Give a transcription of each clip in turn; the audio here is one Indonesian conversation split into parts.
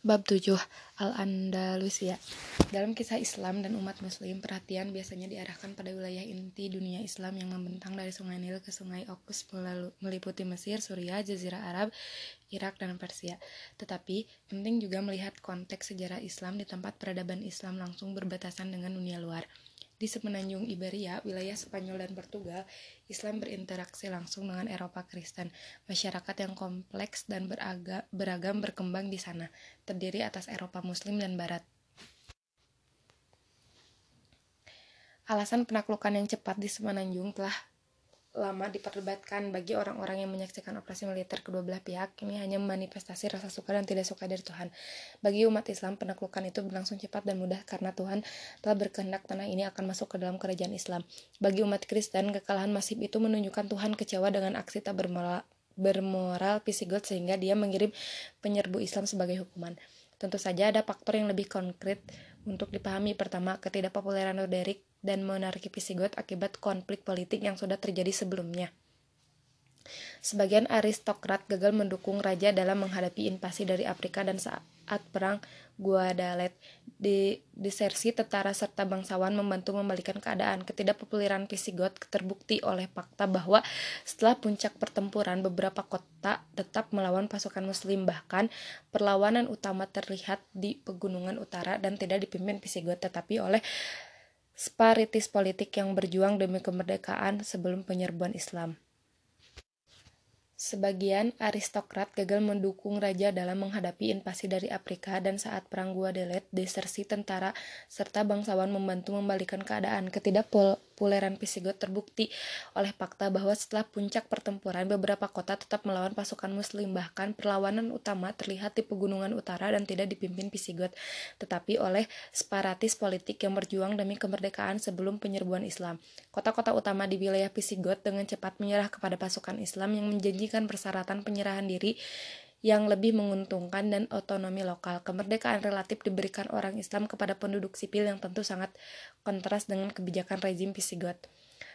Bab 7 Al-Andalusia Dalam kisah Islam dan umat muslim, perhatian biasanya diarahkan pada wilayah inti dunia Islam yang membentang dari sungai Nil ke sungai Okus meliputi Mesir, Suriah, Jazirah Arab, Irak, dan Persia. Tetapi, penting juga melihat konteks sejarah Islam di tempat peradaban Islam langsung berbatasan dengan dunia luar. Di semenanjung Iberia, wilayah Spanyol dan Portugal, Islam berinteraksi langsung dengan Eropa Kristen. Masyarakat yang kompleks dan beraga, beragam berkembang di sana, terdiri atas Eropa Muslim dan Barat. Alasan penaklukan yang cepat di semenanjung telah lama diperdebatkan bagi orang-orang yang menyaksikan operasi militer kedua belah pihak ini hanya memanifestasi rasa suka dan tidak suka dari Tuhan. Bagi umat Islam, penaklukan itu berlangsung cepat dan mudah karena Tuhan telah berkehendak tanah ini akan masuk ke dalam kerajaan Islam. Bagi umat Kristen, kekalahan masif itu menunjukkan Tuhan kecewa dengan aksi tak bermoral, bermoral Pisigot sehingga dia mengirim penyerbu Islam sebagai hukuman. Tentu saja ada faktor yang lebih konkret untuk dipahami. Pertama, ketidakpopuleran Roderick dan monarki Visigoth akibat konflik politik yang sudah terjadi sebelumnya. Sebagian aristokrat gagal mendukung raja dalam menghadapi invasi dari Afrika dan saat perang Guadalet di disersi tentara serta bangsawan membantu membalikan keadaan. Ketidakpopuleran Visigoth terbukti oleh fakta bahwa setelah puncak pertempuran beberapa kota tetap melawan pasukan muslim bahkan perlawanan utama terlihat di pegunungan utara dan tidak dipimpin Visigoth tetapi oleh sparitis politik yang berjuang demi kemerdekaan sebelum penyerbuan Islam. Sebagian aristokrat gagal mendukung raja dalam menghadapi invasi dari Afrika dan saat perang Guadeloupe, desersi tentara serta bangsawan membantu membalikan keadaan. Ketidakpopuleran Visigoth terbukti oleh fakta bahwa setelah puncak pertempuran, beberapa kota tetap melawan pasukan muslim. Bahkan perlawanan utama terlihat di pegunungan utara dan tidak dipimpin Visigoth, tetapi oleh separatis politik yang berjuang demi kemerdekaan sebelum penyerbuan Islam. Kota-kota utama di wilayah Visigoth dengan cepat menyerah kepada pasukan Islam yang menjanjikan persyaratan penyerahan diri yang lebih menguntungkan dan otonomi lokal. Kemerdekaan relatif diberikan orang Islam kepada penduduk sipil yang tentu sangat kontras dengan kebijakan rezim Visigoth.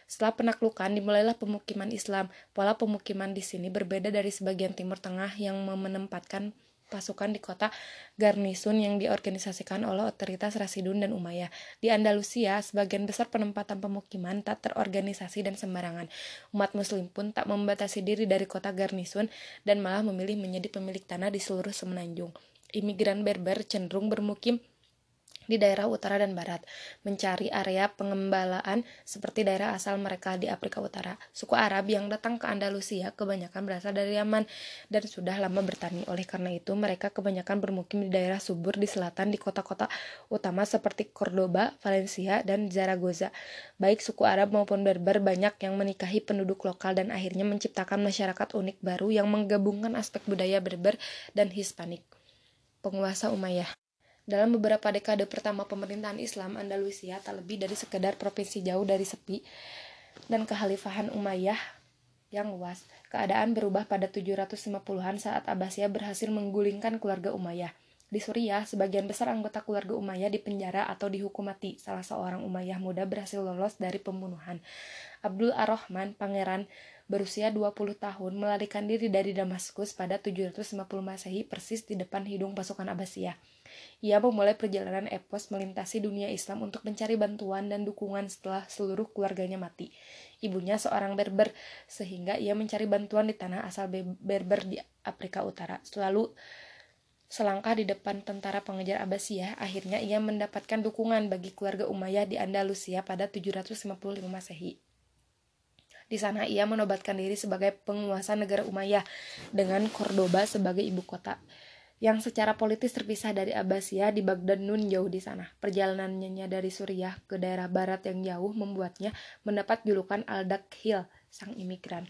Setelah penaklukan, dimulailah pemukiman Islam. Pola pemukiman di sini berbeda dari sebagian timur tengah yang menempatkan pasukan di kota Garnisun yang diorganisasikan oleh otoritas Rasidun dan Umayyah. Di Andalusia, sebagian besar penempatan pemukiman tak terorganisasi dan sembarangan. Umat muslim pun tak membatasi diri dari kota Garnisun dan malah memilih menjadi pemilik tanah di seluruh semenanjung. Imigran Berber cenderung bermukim di daerah utara dan barat, mencari area pengembalaan seperti daerah asal mereka di Afrika Utara. Suku Arab yang datang ke Andalusia kebanyakan berasal dari Yaman dan sudah lama bertani. Oleh karena itu, mereka kebanyakan bermukim di daerah subur di selatan di kota-kota utama seperti Cordoba, Valencia, dan Zaragoza. Baik suku Arab maupun Berber banyak yang menikahi penduduk lokal dan akhirnya menciptakan masyarakat unik baru yang menggabungkan aspek budaya Berber dan Hispanik. Penguasa Umayyah dalam beberapa dekade pertama pemerintahan Islam, Andalusia tak lebih dari sekedar provinsi jauh dari sepi dan kekhalifahan Umayyah yang luas. Keadaan berubah pada 750-an saat Abbasiyah berhasil menggulingkan keluarga Umayyah. Di Suriah, sebagian besar anggota keluarga Umayyah dipenjara atau dihukum mati. Salah seorang Umayyah muda berhasil lolos dari pembunuhan. Abdul Ar-Rahman, pangeran berusia 20 tahun, melarikan diri dari Damaskus pada 750 Masehi persis di depan hidung pasukan Abbasiyah. Ia memulai perjalanan epos melintasi dunia Islam untuk mencari bantuan dan dukungan setelah seluruh keluarganya mati. Ibunya seorang Berber, sehingga ia mencari bantuan di tanah asal Berber di Afrika Utara. Selalu selangkah di depan tentara pengejar Abbasiyah, akhirnya ia mendapatkan dukungan bagi keluarga Umayyah di Andalusia pada 755 Masehi. Di sana ia menobatkan diri sebagai penguasa negara Umayyah dengan Cordoba sebagai ibu kota yang secara politis terpisah dari Abbasiyah di Baghdad nun jauh di sana. Perjalanannya dari Suriah ke daerah barat yang jauh membuatnya mendapat julukan Al-Dakhil, sang imigran.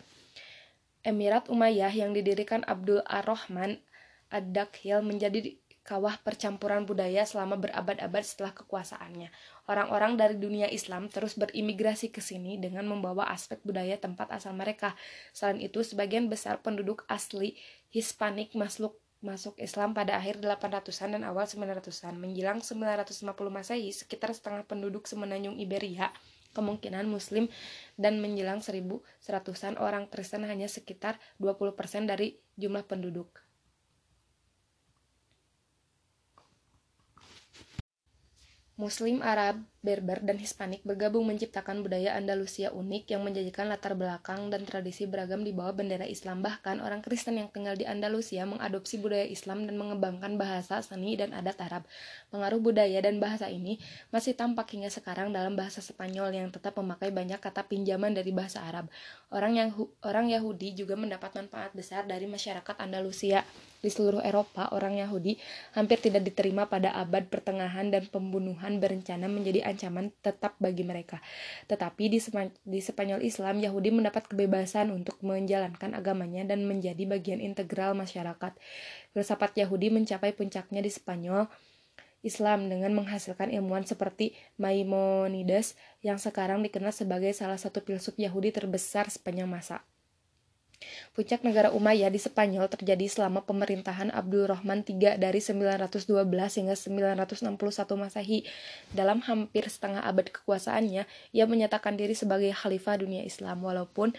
Emirat Umayyah yang didirikan Abdul Ar-Rahman Ad-Dakhil menjadi kawah percampuran budaya selama berabad-abad setelah kekuasaannya. Orang-orang dari dunia Islam terus berimigrasi ke sini dengan membawa aspek budaya tempat asal mereka. Selain itu, sebagian besar penduduk asli Hispanik masuk masuk Islam pada akhir 800-an dan awal 900-an. Menjelang 950 Masehi, sekitar setengah penduduk semenanjung Iberia kemungkinan muslim dan menjelang 1100-an orang Kristen hanya sekitar 20% dari jumlah penduduk. Muslim Arab Berber, dan Hispanik bergabung menciptakan budaya Andalusia unik yang menjadikan latar belakang dan tradisi beragam di bawah bendera Islam. Bahkan orang Kristen yang tinggal di Andalusia mengadopsi budaya Islam dan mengembangkan bahasa, seni, dan adat Arab. Pengaruh budaya dan bahasa ini masih tampak hingga sekarang dalam bahasa Spanyol yang tetap memakai banyak kata pinjaman dari bahasa Arab. Orang yang orang Yahudi juga mendapat manfaat besar dari masyarakat Andalusia. Di seluruh Eropa, orang Yahudi hampir tidak diterima pada abad pertengahan dan pembunuhan berencana menjadi ancaman tetap bagi mereka. Tetapi di, di Spanyol Islam, Yahudi mendapat kebebasan untuk menjalankan agamanya dan menjadi bagian integral masyarakat. Filsafat Yahudi mencapai puncaknya di Spanyol Islam dengan menghasilkan ilmuwan seperti Maimonides yang sekarang dikenal sebagai salah satu filsuf Yahudi terbesar sepanjang masa. Puncak negara Umayyah di Spanyol terjadi selama pemerintahan Abdulrahman III dari 912 hingga 961 Masehi. Dalam hampir setengah abad kekuasaannya, ia menyatakan diri sebagai khalifah dunia Islam walaupun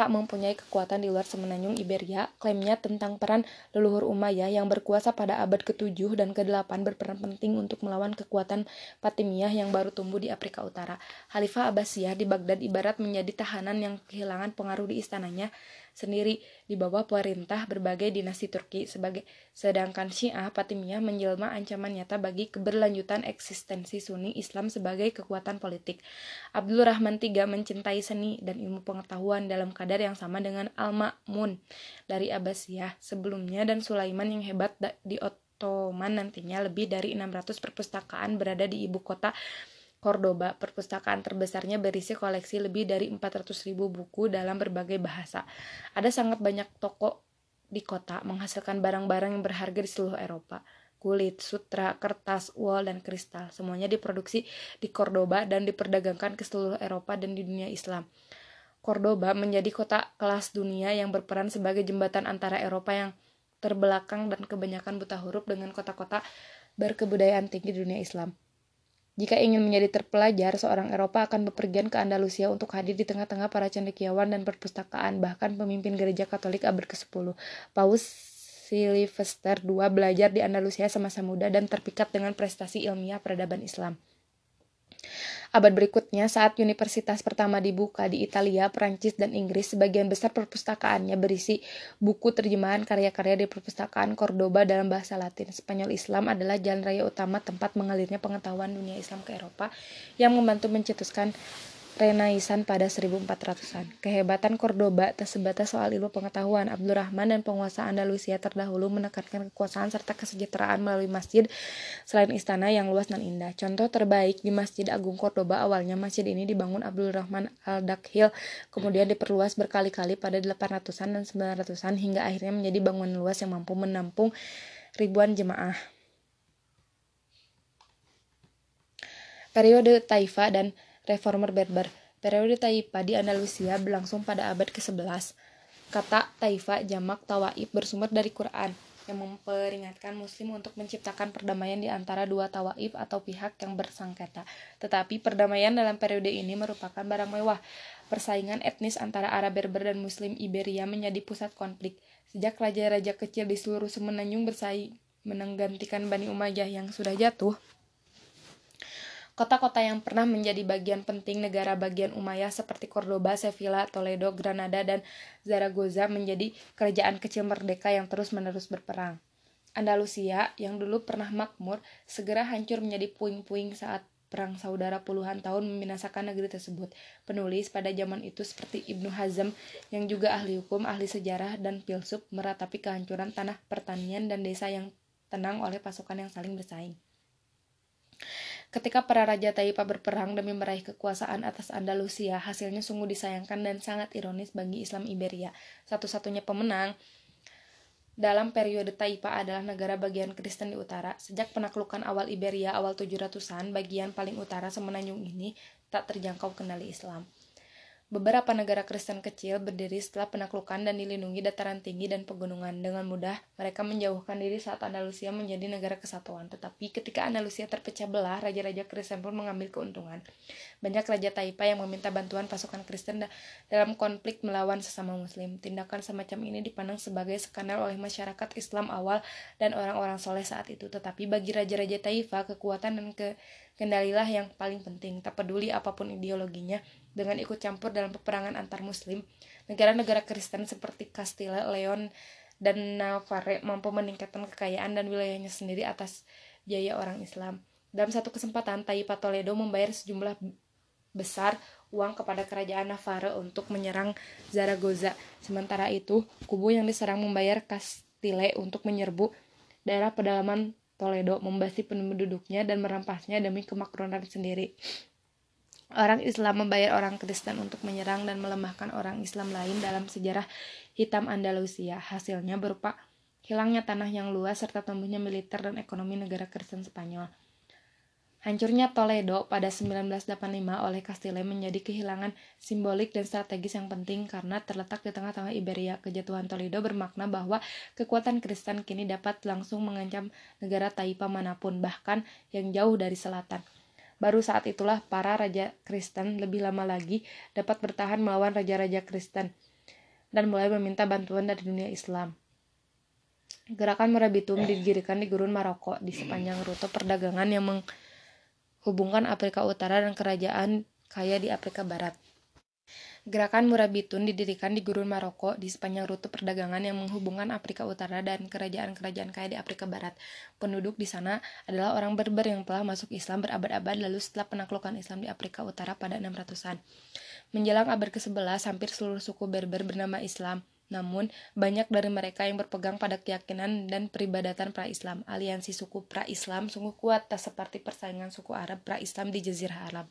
tak mempunyai kekuatan di luar semenanjung Iberia, klaimnya tentang peran leluhur Umayyah yang berkuasa pada abad ke-7 dan ke-8 berperan penting untuk melawan kekuatan Fatimiyah yang baru tumbuh di Afrika Utara. Khalifah Abbasiyah di Baghdad ibarat menjadi tahanan yang kehilangan pengaruh di istananya sendiri di bawah perintah berbagai dinasti Turki sebagai sedangkan Syiah Fatimiyah menjelma ancaman nyata bagi keberlanjutan eksistensi Sunni Islam sebagai kekuatan politik. Abdul Rahman III mencintai seni dan ilmu pengetahuan dalam kadar yang sama dengan Al-Ma'mun dari Abbasiyah sebelumnya dan Sulaiman yang hebat di Ottoman nantinya lebih dari 600 perpustakaan berada di ibu kota Cordoba, perpustakaan terbesarnya berisi koleksi lebih dari 400.000 buku dalam berbagai bahasa. Ada sangat banyak toko di kota menghasilkan barang-barang yang berharga di seluruh Eropa. Kulit, sutra, kertas, wol, dan kristal. Semuanya diproduksi di Cordoba dan diperdagangkan ke seluruh Eropa dan di dunia Islam. Cordoba menjadi kota kelas dunia yang berperan sebagai jembatan antara Eropa yang terbelakang dan kebanyakan buta huruf dengan kota-kota berkebudayaan tinggi di dunia Islam. Jika ingin menjadi terpelajar, seorang Eropa akan bepergian ke Andalusia untuk hadir di tengah-tengah para cendekiawan dan perpustakaan, bahkan pemimpin gereja Katolik abad ke-10. Paus Sylvester II belajar di Andalusia semasa muda dan terpikat dengan prestasi ilmiah peradaban Islam. Abad berikutnya, saat universitas pertama dibuka di Italia, Prancis, dan Inggris, sebagian besar perpustakaannya berisi buku terjemahan karya-karya di perpustakaan Cordoba dalam bahasa Latin. Spanyol Islam adalah jalan raya utama tempat mengalirnya pengetahuan dunia Islam ke Eropa yang membantu mencetuskan Renaisan pada 1400-an. Kehebatan Cordoba tak sebatas soal ilmu pengetahuan. Abdurrahman dan penguasa Andalusia terdahulu menekankan kekuasaan serta kesejahteraan melalui masjid selain istana yang luas dan indah. Contoh terbaik di Masjid Agung Cordoba awalnya masjid ini dibangun Abdurrahman al-Dakhil, kemudian diperluas berkali-kali pada 800-an dan 900-an hingga akhirnya menjadi bangunan luas yang mampu menampung ribuan jemaah. Periode Taifa dan reformer Berber. Periode Taifa di Andalusia berlangsung pada abad ke-11. Kata Taifa jamak tawaib bersumber dari Quran yang memperingatkan muslim untuk menciptakan perdamaian di antara dua tawaif atau pihak yang bersengketa. Tetapi perdamaian dalam periode ini merupakan barang mewah. Persaingan etnis antara Arab Berber dan Muslim Iberia menjadi pusat konflik. Sejak raja-raja kecil di seluruh semenanjung bersaing menenggantikan Bani Umayyah yang sudah jatuh, Kota-kota yang pernah menjadi bagian penting negara bagian Umayyah seperti Cordoba, Sevilla, Toledo, Granada, dan Zaragoza menjadi kerajaan kecil merdeka yang terus-menerus berperang. Andalusia, yang dulu pernah makmur, segera hancur menjadi puing-puing saat perang saudara puluhan tahun membinasakan negeri tersebut. Penulis pada zaman itu seperti Ibnu Hazm yang juga ahli hukum, ahli sejarah, dan filsuf meratapi kehancuran tanah pertanian dan desa yang tenang oleh pasukan yang saling bersaing. Ketika para raja Taipa berperang demi meraih kekuasaan atas Andalusia, hasilnya sungguh disayangkan dan sangat ironis bagi Islam Iberia. Satu-satunya pemenang dalam periode Taipa adalah negara bagian Kristen di utara. Sejak penaklukan awal Iberia awal 700-an, bagian paling utara semenanjung ini tak terjangkau kendali Islam. Beberapa negara Kristen kecil berdiri setelah penaklukan dan dilindungi dataran tinggi dan pegunungan. Dengan mudah, mereka menjauhkan diri saat Andalusia menjadi negara kesatuan. Tetapi ketika Andalusia terpecah belah, raja-raja Kristen pun mengambil keuntungan. Banyak raja Taipa yang meminta bantuan pasukan Kristen dalam konflik melawan sesama Muslim. Tindakan semacam ini dipandang sebagai skandal oleh masyarakat Islam awal dan orang-orang soleh saat itu. Tetapi bagi raja-raja Taifa, kekuatan dan ke kendalilah yang paling penting. Tak peduli apa pun ideologinya, dengan ikut campur dalam peperangan antar muslim, negara-negara Kristen seperti Castile, Leon, dan Navarre mampu meningkatkan kekayaan dan wilayahnya sendiri atas biaya orang Islam. Dalam satu kesempatan, Taipa Toledo membayar sejumlah besar uang kepada kerajaan Navarre untuk menyerang Zaragoza. Sementara itu, kubu yang diserang membayar Castile untuk menyerbu daerah pedalaman Toledo, membasi penduduknya dan merampasnya demi kemakmuran sendiri. Orang Islam membayar orang Kristen untuk menyerang dan melemahkan orang Islam lain dalam sejarah hitam Andalusia. Hasilnya berupa hilangnya tanah yang luas serta tumbuhnya militer dan ekonomi negara Kristen Spanyol. Hancurnya Toledo pada 1985 oleh Castile menjadi kehilangan simbolik dan strategis yang penting karena terletak di tengah-tengah Iberia. Kejatuhan Toledo bermakna bahwa kekuatan Kristen kini dapat langsung mengancam negara Taipa mana pun, bahkan yang jauh dari selatan. Baru saat itulah para raja Kristen lebih lama lagi dapat bertahan melawan raja-raja Kristen dan mulai meminta bantuan dari dunia Islam. Gerakan Murabitum didirikan di gurun Maroko di sepanjang rute perdagangan yang menghubungkan Afrika Utara dan kerajaan kaya di Afrika Barat. Gerakan Murabitun didirikan di gurun Maroko di sepanjang rute perdagangan yang menghubungkan Afrika Utara dan kerajaan-kerajaan kaya di Afrika Barat. Penduduk di sana adalah orang Berber yang telah masuk Islam berabad-abad lalu setelah penaklukan Islam di Afrika Utara pada 600-an. Menjelang abad ke-11, hampir seluruh suku Berber bernama Islam namun, banyak dari mereka yang berpegang pada keyakinan dan peribadatan pra-Islam. Aliansi suku pra-Islam sungguh kuat, tak seperti persaingan suku Arab pra-Islam di Jazirah Arab.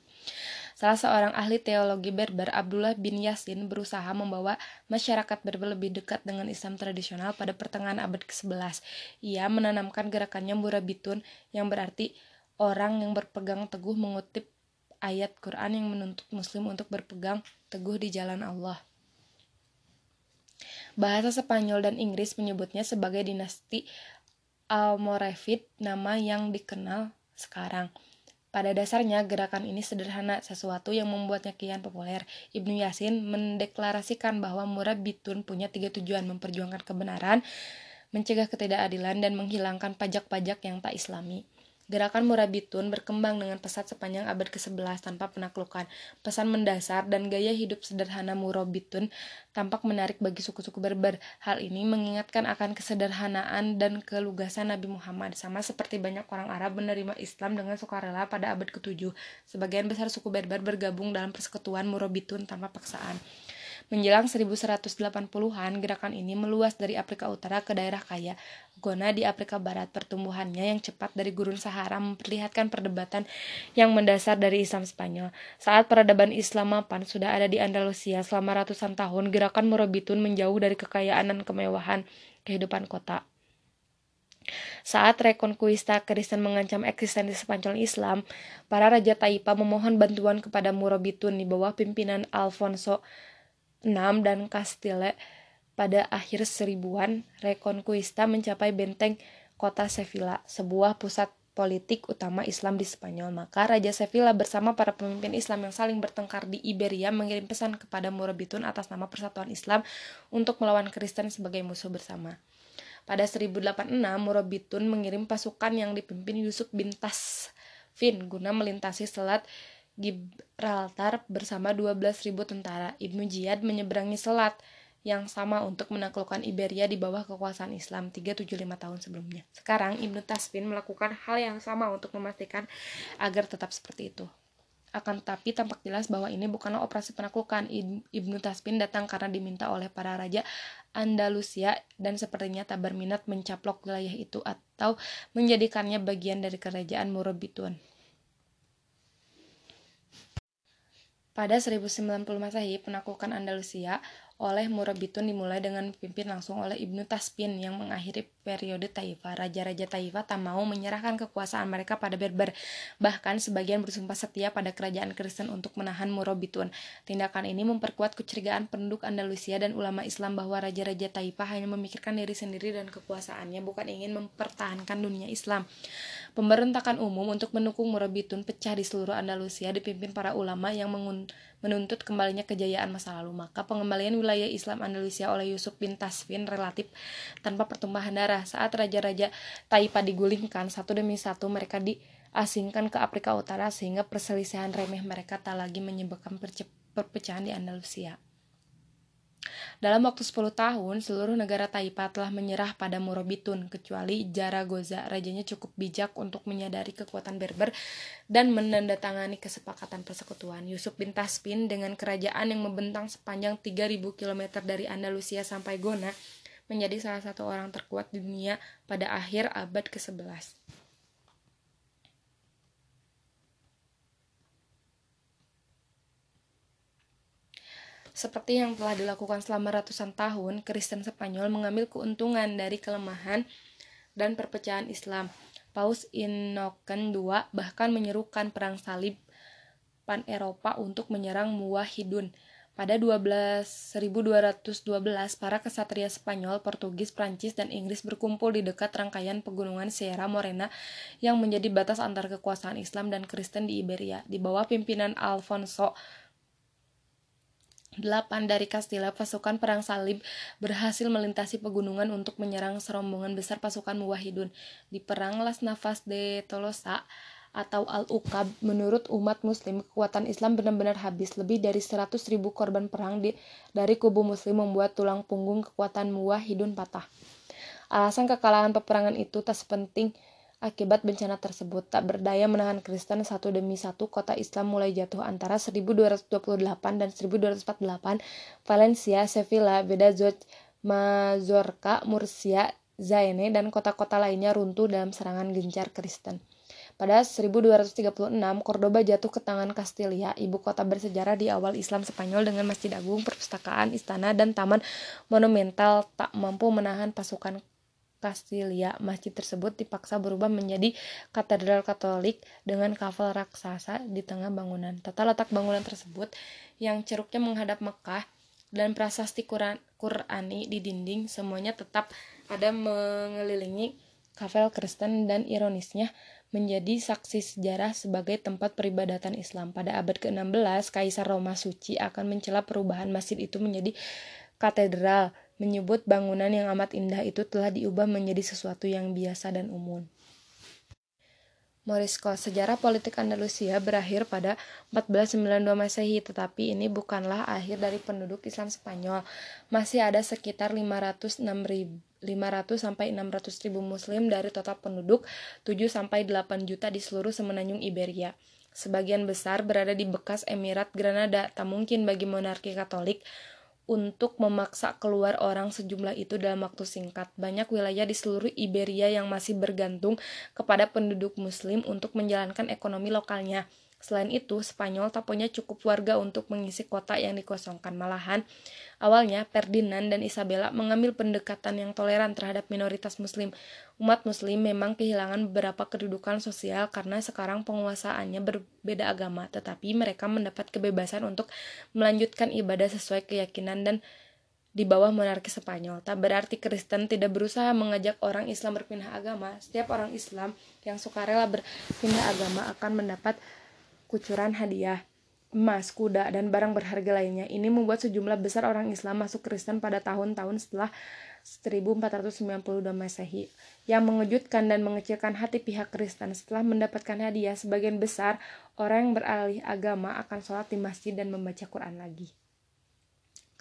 Salah seorang ahli teologi Berber, Abdullah bin Yasin, berusaha membawa masyarakat Berber lebih dekat dengan Islam tradisional pada pertengahan abad ke-11. Ia menanamkan gerakannya Murabitun, yang berarti orang yang berpegang teguh mengutip ayat Quran yang menuntut muslim untuk berpegang teguh di jalan Allah. Bahasa Spanyol dan Inggris menyebutnya sebagai dinasti Almoravid, nama yang dikenal sekarang. Pada dasarnya, gerakan ini sederhana, sesuatu yang membuatnya kian populer. Ibnu Yasin mendeklarasikan bahwa Murad Bitun punya tiga tujuan, memperjuangkan kebenaran, mencegah ketidakadilan, dan menghilangkan pajak-pajak yang tak islami. Gerakan Murabitun berkembang dengan pesat sepanjang abad ke-11 tanpa penaklukan. Pesan mendasar dan gaya hidup sederhana Murabitun tampak menarik bagi suku-suku Berber. Hal ini mengingatkan akan kesederhanaan dan kelugasan Nabi Muhammad, sama seperti banyak orang Arab menerima Islam dengan sukarela pada abad ke-7. Sebagian besar suku Berber bergabung dalam persekutuan Murabitun tanpa paksaan. Menjelang 1180-an, gerakan ini meluas dari Afrika Utara ke daerah kaya, Gona di Afrika Barat. Pertumbuhannya yang cepat dari gurun Sahara memperlihatkan perdebatan yang mendasar dari Islam Spanyol. Saat peradaban Islam mapan sudah ada di Andalusia selama ratusan tahun, gerakan Murabitun menjauh dari kekayaan dan kemewahan kehidupan kota. Saat rekonkuista Kristen mengancam eksistensi Spanyol Islam, para raja Taipa memohon bantuan kepada Murabitun di bawah pimpinan Alfonso 6 dan Castile pada akhir seribuan, Reconquista mencapai benteng kota Sevilla, sebuah pusat politik utama Islam di Spanyol. Maka Raja Sevilla bersama para pemimpin Islam yang saling bertengkar di Iberia mengirim pesan kepada Murabitun atas nama Persatuan Islam untuk melawan Kristen sebagai musuh bersama. Pada 1086, Murabitun mengirim pasukan yang dipimpin Yusuf bin Tasfin guna melintasi selat Gibraltar bersama 12.000 tentara. Ibnu Jiyad menyeberangi selat yang sama untuk menaklukkan Iberia di bawah kekuasaan Islam 375 tahun sebelumnya. Sekarang Ibnu Tasfin melakukan hal yang sama untuk memastikan agar tetap seperti itu. Akan tetapi tampak jelas bahwa ini bukanlah operasi penaklukan. Ibnu Tasfin datang karena diminta oleh para raja Andalusia dan sepertinya tak berminat mencaplok wilayah itu atau menjadikannya bagian dari kerajaan Murabitun. Pada 1090 Masehi, penaklukan Andalusia oleh Murabitun dimulai dengan dipimpin langsung oleh Ibnu Taspin yang mengakhiri periode Taifah. Raja-raja Taifah tak mau menyerahkan kekuasaan mereka pada Berber. Bahkan sebagian bersumpah setia pada kerajaan Kristen untuk menahan Murabitun. Tindakan ini memperkuat kecurigaan penduduk Andalusia dan ulama Islam bahwa raja-raja Taifah hanya memikirkan diri sendiri dan kekuasaannya, bukan ingin mempertahankan dunia Islam. Pemberontakan umum untuk mendukung Murabitun pecah di seluruh Andalusia dipimpin para ulama yang menuntut kembalinya kejayaan masa lalu. Maka pengembalian wilayah Islam Andalusia oleh Yusuf bin Tasfin relatif tanpa pertumbuhan darah. Saat raja-raja Taipa digulingkan satu demi satu mereka diasingkan ke Afrika Utara sehingga perselisihan remeh mereka tak lagi menyebabkan perpecahan di Andalusia. Dalam waktu 10 tahun, seluruh negara Taipa telah menyerah pada Murabitun, kecuali Jaragoza. Rajanya cukup bijak untuk menyadari kekuatan Berber dan menandatangani kesepakatan persekutuan. Yusuf bin Taspin dengan kerajaan yang membentang sepanjang 3000 km dari Andalusia sampai Gona menjadi salah satu orang terkuat di dunia pada akhir abad ke-11. Seperti yang telah dilakukan selama ratusan tahun, Kristen Spanyol mengambil keuntungan dari kelemahan dan perpecahan Islam. Paus Inoken II bahkan menyerukan perang salib pan Eropa untuk menyerang Muwahidun. Pada 12, 1212, para kesatria Spanyol, Portugis, Prancis, dan Inggris berkumpul di dekat rangkaian pegunungan Sierra Morena yang menjadi batas antar kekuasaan Islam dan Kristen di Iberia. Di bawah pimpinan Alfonso Delapan dari Castilla, pasukan perang salib berhasil melintasi pegunungan untuk menyerang serombongan besar pasukan Muwahidun. Di perang Las Navas de Tolosa atau Al-Uqab, menurut umat muslim, kekuatan Islam benar-benar habis. Lebih dari 100 ribu korban perang di, dari kubu muslim membuat tulang punggung kekuatan Muwahidun patah. Alasan kekalahan peperangan itu tak sepenting Akibat bencana tersebut, tak berdaya menahan Kristen satu demi satu, kota Islam mulai jatuh antara 1228 dan 1248. Valencia, Sevilla, Badajoz, Mazorca, Murcia, Zaine, dan kota-kota lainnya runtuh dalam serangan gencar Kristen. Pada 1236, Cordoba jatuh ke tangan Castilla, ibu kota bersejarah di awal Islam Spanyol dengan masjid agung, perpustakaan, istana, dan taman monumental tak mampu menahan pasukan Castilla, masjid tersebut dipaksa berubah menjadi katedral Katolik dengan kafel raksasa di tengah bangunan. Tata letak bangunan tersebut yang ceruknya menghadap Mekah dan prasasti Quran Qurani di dinding semuanya tetap ada mengelilingi kafel Kristen dan ironisnya menjadi saksi sejarah sebagai tempat peribadatan Islam. Pada abad ke-16, Kaisar Roma Suci akan mencela perubahan masjid itu menjadi katedral menyebut bangunan yang amat indah itu telah diubah menjadi sesuatu yang biasa dan umum. Morisco, sejarah politik Andalusia berakhir pada 1492 Masehi, tetapi ini bukanlah akhir dari penduduk Islam Spanyol. Masih ada sekitar 500 500 sampai 600 ribu muslim dari total penduduk 7 sampai 8 juta di seluruh semenanjung Iberia. Sebagian besar berada di bekas Emirat Granada. Tak mungkin bagi monarki Katolik untuk memaksa keluar orang sejumlah itu dalam waktu singkat. Banyak wilayah di seluruh Iberia yang masih bergantung kepada penduduk muslim untuk menjalankan ekonomi lokalnya. Selain itu, Spanyol tak punya cukup warga untuk mengisi kota yang dikosongkan. Malahan, awalnya Ferdinand dan Isabella mengambil pendekatan yang toleran terhadap minoritas muslim. Umat muslim memang kehilangan beberapa kedudukan sosial karena sekarang penguasaannya berbeda agama, tetapi mereka mendapat kebebasan untuk melanjutkan ibadah sesuai keyakinan dan di bawah monarki Spanyol. Tak berarti Kristen tidak berusaha mengajak orang Islam berpindah agama. Setiap orang Islam yang sukarela berpindah agama akan mendapat kucuran hadiah, emas, kuda, dan barang berharga lainnya. Ini membuat sejumlah besar orang Islam masuk Kristen pada tahun-tahun setelah 1492 Masehi. Yang mengejutkan dan mengecilkan hati pihak Kristen setelah mendapatkan hadiah, sebagian besar orang yang beralih agama akan sholat di masjid dan membaca Quran lagi.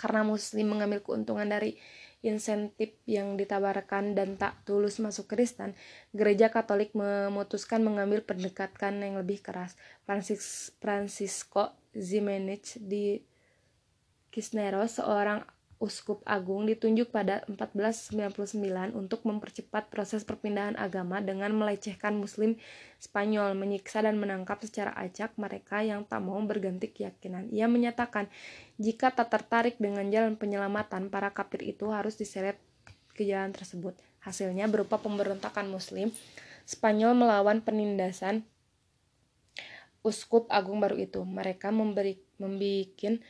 Karena muslim mengambil keuntungan dari insentif yang ditawarkan dan tak tulus masuk Kristen, gereja Katolik memutuskan mengambil pendekatan yang lebih keras. Francis, Francisco Zimenez di Cisneros, seorang uskup agung ditunjuk pada 1499 untuk mempercepat proses perpindahan agama dengan melecehkan muslim Spanyol, menyiksa dan menangkap secara acak mereka yang tak mau berganti keyakinan. Ia menyatakan, jika tak tertarik dengan jalan penyelamatan, para kafir itu harus diseret ke jalan tersebut. Hasilnya berupa pemberontakan muslim Spanyol melawan penindasan uskup agung baru itu. Mereka memberi membikin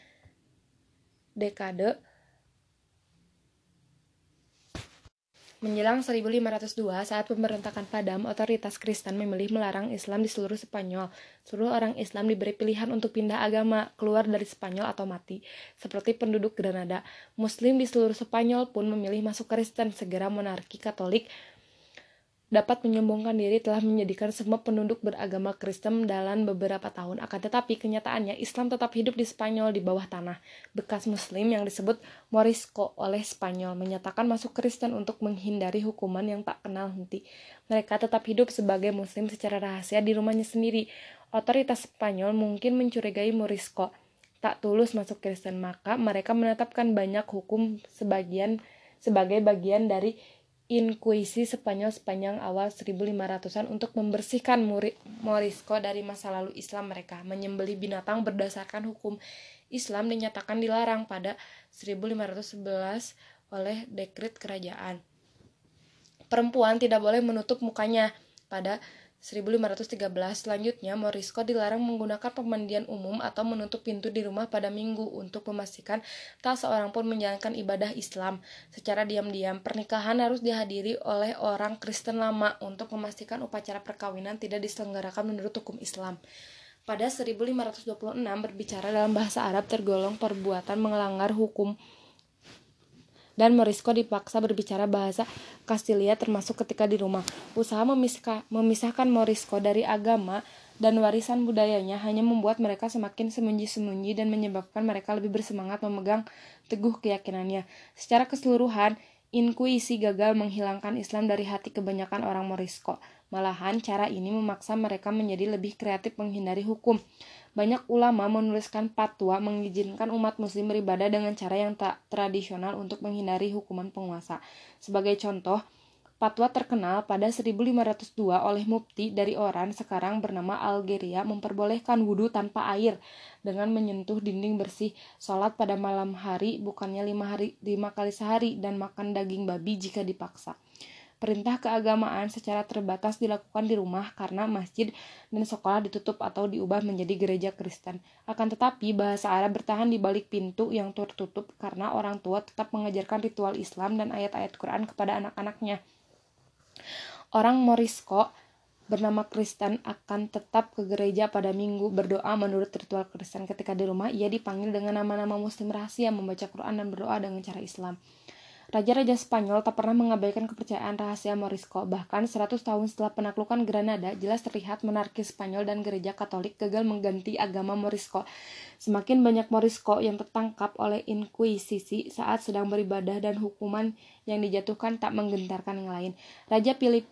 dekade Menjelang 1502, saat pemberontakan padam, otoritas Kristen memilih melarang Islam di seluruh Spanyol. Seluruh orang Islam diberi pilihan untuk pindah agama, keluar dari Spanyol atau mati. Seperti penduduk Granada, Muslim di seluruh Spanyol pun memilih masuk Kristen, segera monarki Katolik dapat menyombongkan diri telah menjadikan semua penduduk beragama Kristen dalam beberapa tahun. Akan tetapi kenyataannya Islam tetap hidup di Spanyol di bawah tanah. Bekas Muslim yang disebut Morisco oleh Spanyol menyatakan masuk Kristen untuk menghindari hukuman yang tak kenal henti. Mereka tetap hidup sebagai Muslim secara rahasia di rumahnya sendiri. Otoritas Spanyol mungkin mencurigai Morisco tak tulus masuk Kristen maka mereka menetapkan banyak hukum sebagian sebagai bagian dari inkuisi Spanyol sepanjang awal 1500-an untuk membersihkan Morisco dari masa lalu Islam mereka. Menyembeli binatang berdasarkan hukum Islam dinyatakan dilarang pada 1511 oleh dekret kerajaan. Perempuan tidak boleh menutup mukanya pada 1513 selanjutnya Morisco dilarang menggunakan pemandian umum atau menutup pintu di rumah pada minggu untuk memastikan tak seorang pun menjalankan ibadah Islam secara diam-diam. Pernikahan harus dihadiri oleh orang Kristen lama untuk memastikan upacara perkawinan tidak diselenggarakan menurut hukum Islam. Pada 1526 berbicara dalam bahasa Arab tergolong perbuatan melanggar hukum dan Morisco dipaksa berbicara bahasa Kastilia termasuk ketika di rumah. Usaha memisahkan, memisahkan Morisco dari agama dan warisan budayanya hanya membuat mereka semakin sembunyi-sembunyi dan menyebabkan mereka lebih bersemangat memegang teguh keyakinannya. Secara keseluruhan, inkuisi gagal menghilangkan Islam dari hati kebanyakan orang Morisco. Malahan, cara ini memaksa mereka menjadi lebih kreatif menghindari hukum. Banyak ulama menuliskan patwa mengizinkan umat muslim beribadah dengan cara yang tak tradisional untuk menghindari hukuman penguasa. Sebagai contoh, Patwa terkenal pada 1502 oleh mufti dari Oran sekarang bernama Algeria memperbolehkan wudhu tanpa air dengan menyentuh dinding bersih, sholat pada malam hari bukannya lima, hari, lima kali sehari, dan makan daging babi jika dipaksa. Perintah keagamaan secara terbatas dilakukan di rumah karena masjid dan sekolah ditutup atau diubah menjadi gereja Kristen. Akan tetapi, bahasa Arab bertahan di balik pintu yang tertutup karena orang tua tetap mengajarkan ritual Islam dan ayat-ayat Quran kepada anak-anaknya. Orang Morisco bernama Kristen akan tetap ke gereja pada minggu berdoa menurut ritual Kristen. Ketika di rumah, ia dipanggil dengan nama-nama muslim rahasia, membaca Quran dan berdoa dengan cara Islam. Raja-raja Spanyol tak pernah mengabaikan kepercayaan rahasia Morisco. Bahkan 100 tahun setelah penaklukan Granada, jelas terlihat monarki Spanyol dan gereja Katolik gagal mengganti agama Morisco. Semakin banyak Morisco yang tertangkap oleh inkuisisi saat sedang beribadah dan hukuman yang dijatuhkan tak menggentarkan yang lain. Raja Philip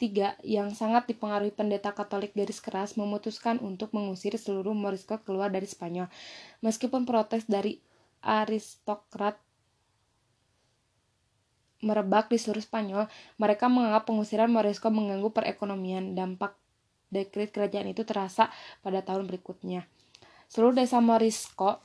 III yang sangat dipengaruhi pendeta Katolik garis keras memutuskan untuk mengusir seluruh Morisco keluar dari Spanyol. Meskipun protes dari aristokrat merebak di seluruh Spanyol, mereka menganggap pengusiran Morisco mengganggu perekonomian. Dampak dekret kerajaan itu terasa pada tahun berikutnya. Seluruh desa Morisco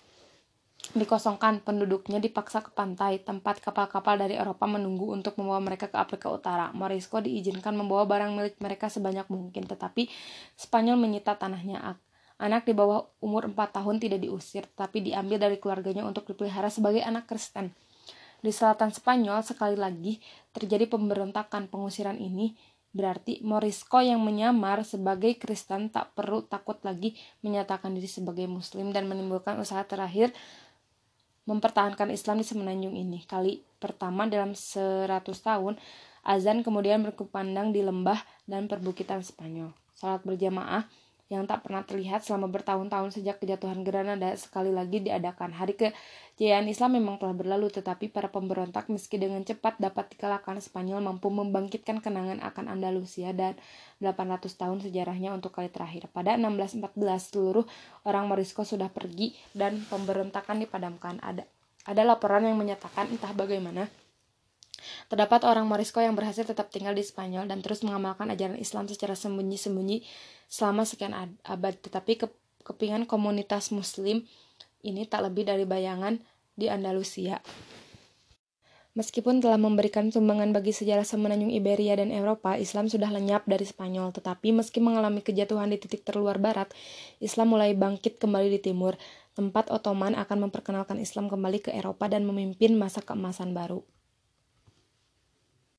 dikosongkan, penduduknya dipaksa ke pantai, tempat kapal-kapal dari Eropa menunggu untuk membawa mereka ke Afrika Utara. Morisco diizinkan membawa barang milik mereka sebanyak mungkin, tetapi Spanyol menyita tanahnya. Anak di bawah umur 4 tahun tidak diusir, tapi diambil dari keluarganya untuk dipelihara sebagai anak Kristen. Di selatan Spanyol, sekali lagi, terjadi pemberontakan pengusiran ini Berarti Morisco yang menyamar sebagai Kristen tak perlu takut lagi menyatakan diri sebagai Muslim dan menimbulkan usaha terakhir mempertahankan Islam di semenanjung ini. Kali pertama dalam 100 tahun, azan kemudian berkupandang di lembah dan perbukitan Spanyol. Salat berjamaah yang tak pernah terlihat selama bertahun-tahun sejak kejatuhan Granada sekali lagi diadakan. Hari kejayaan Islam memang telah berlalu, tetapi para pemberontak meski dengan cepat dapat dikalahkan Spanyol mampu membangkitkan kenangan akan Andalusia dan 800 tahun sejarahnya untuk kali terakhir. Pada 1614 seluruh orang Morisco sudah pergi dan pemberontakan dipadamkan. Ada Ada laporan yang menyatakan entah bagaimana Terdapat orang Morisco yang berhasil tetap tinggal di Spanyol dan terus mengamalkan ajaran Islam secara sembunyi-sembunyi selama sekian abad, tetapi ke kepingan komunitas muslim ini tak lebih dari bayangan di Andalusia. Meskipun telah memberikan sumbangan bagi sejarah semenanjung Iberia dan Eropa, Islam sudah lenyap dari Spanyol. Tetapi meski mengalami kejatuhan di titik terluar barat, Islam mulai bangkit kembali di timur. Tempat Ottoman akan memperkenalkan Islam kembali ke Eropa dan memimpin masa keemasan baru.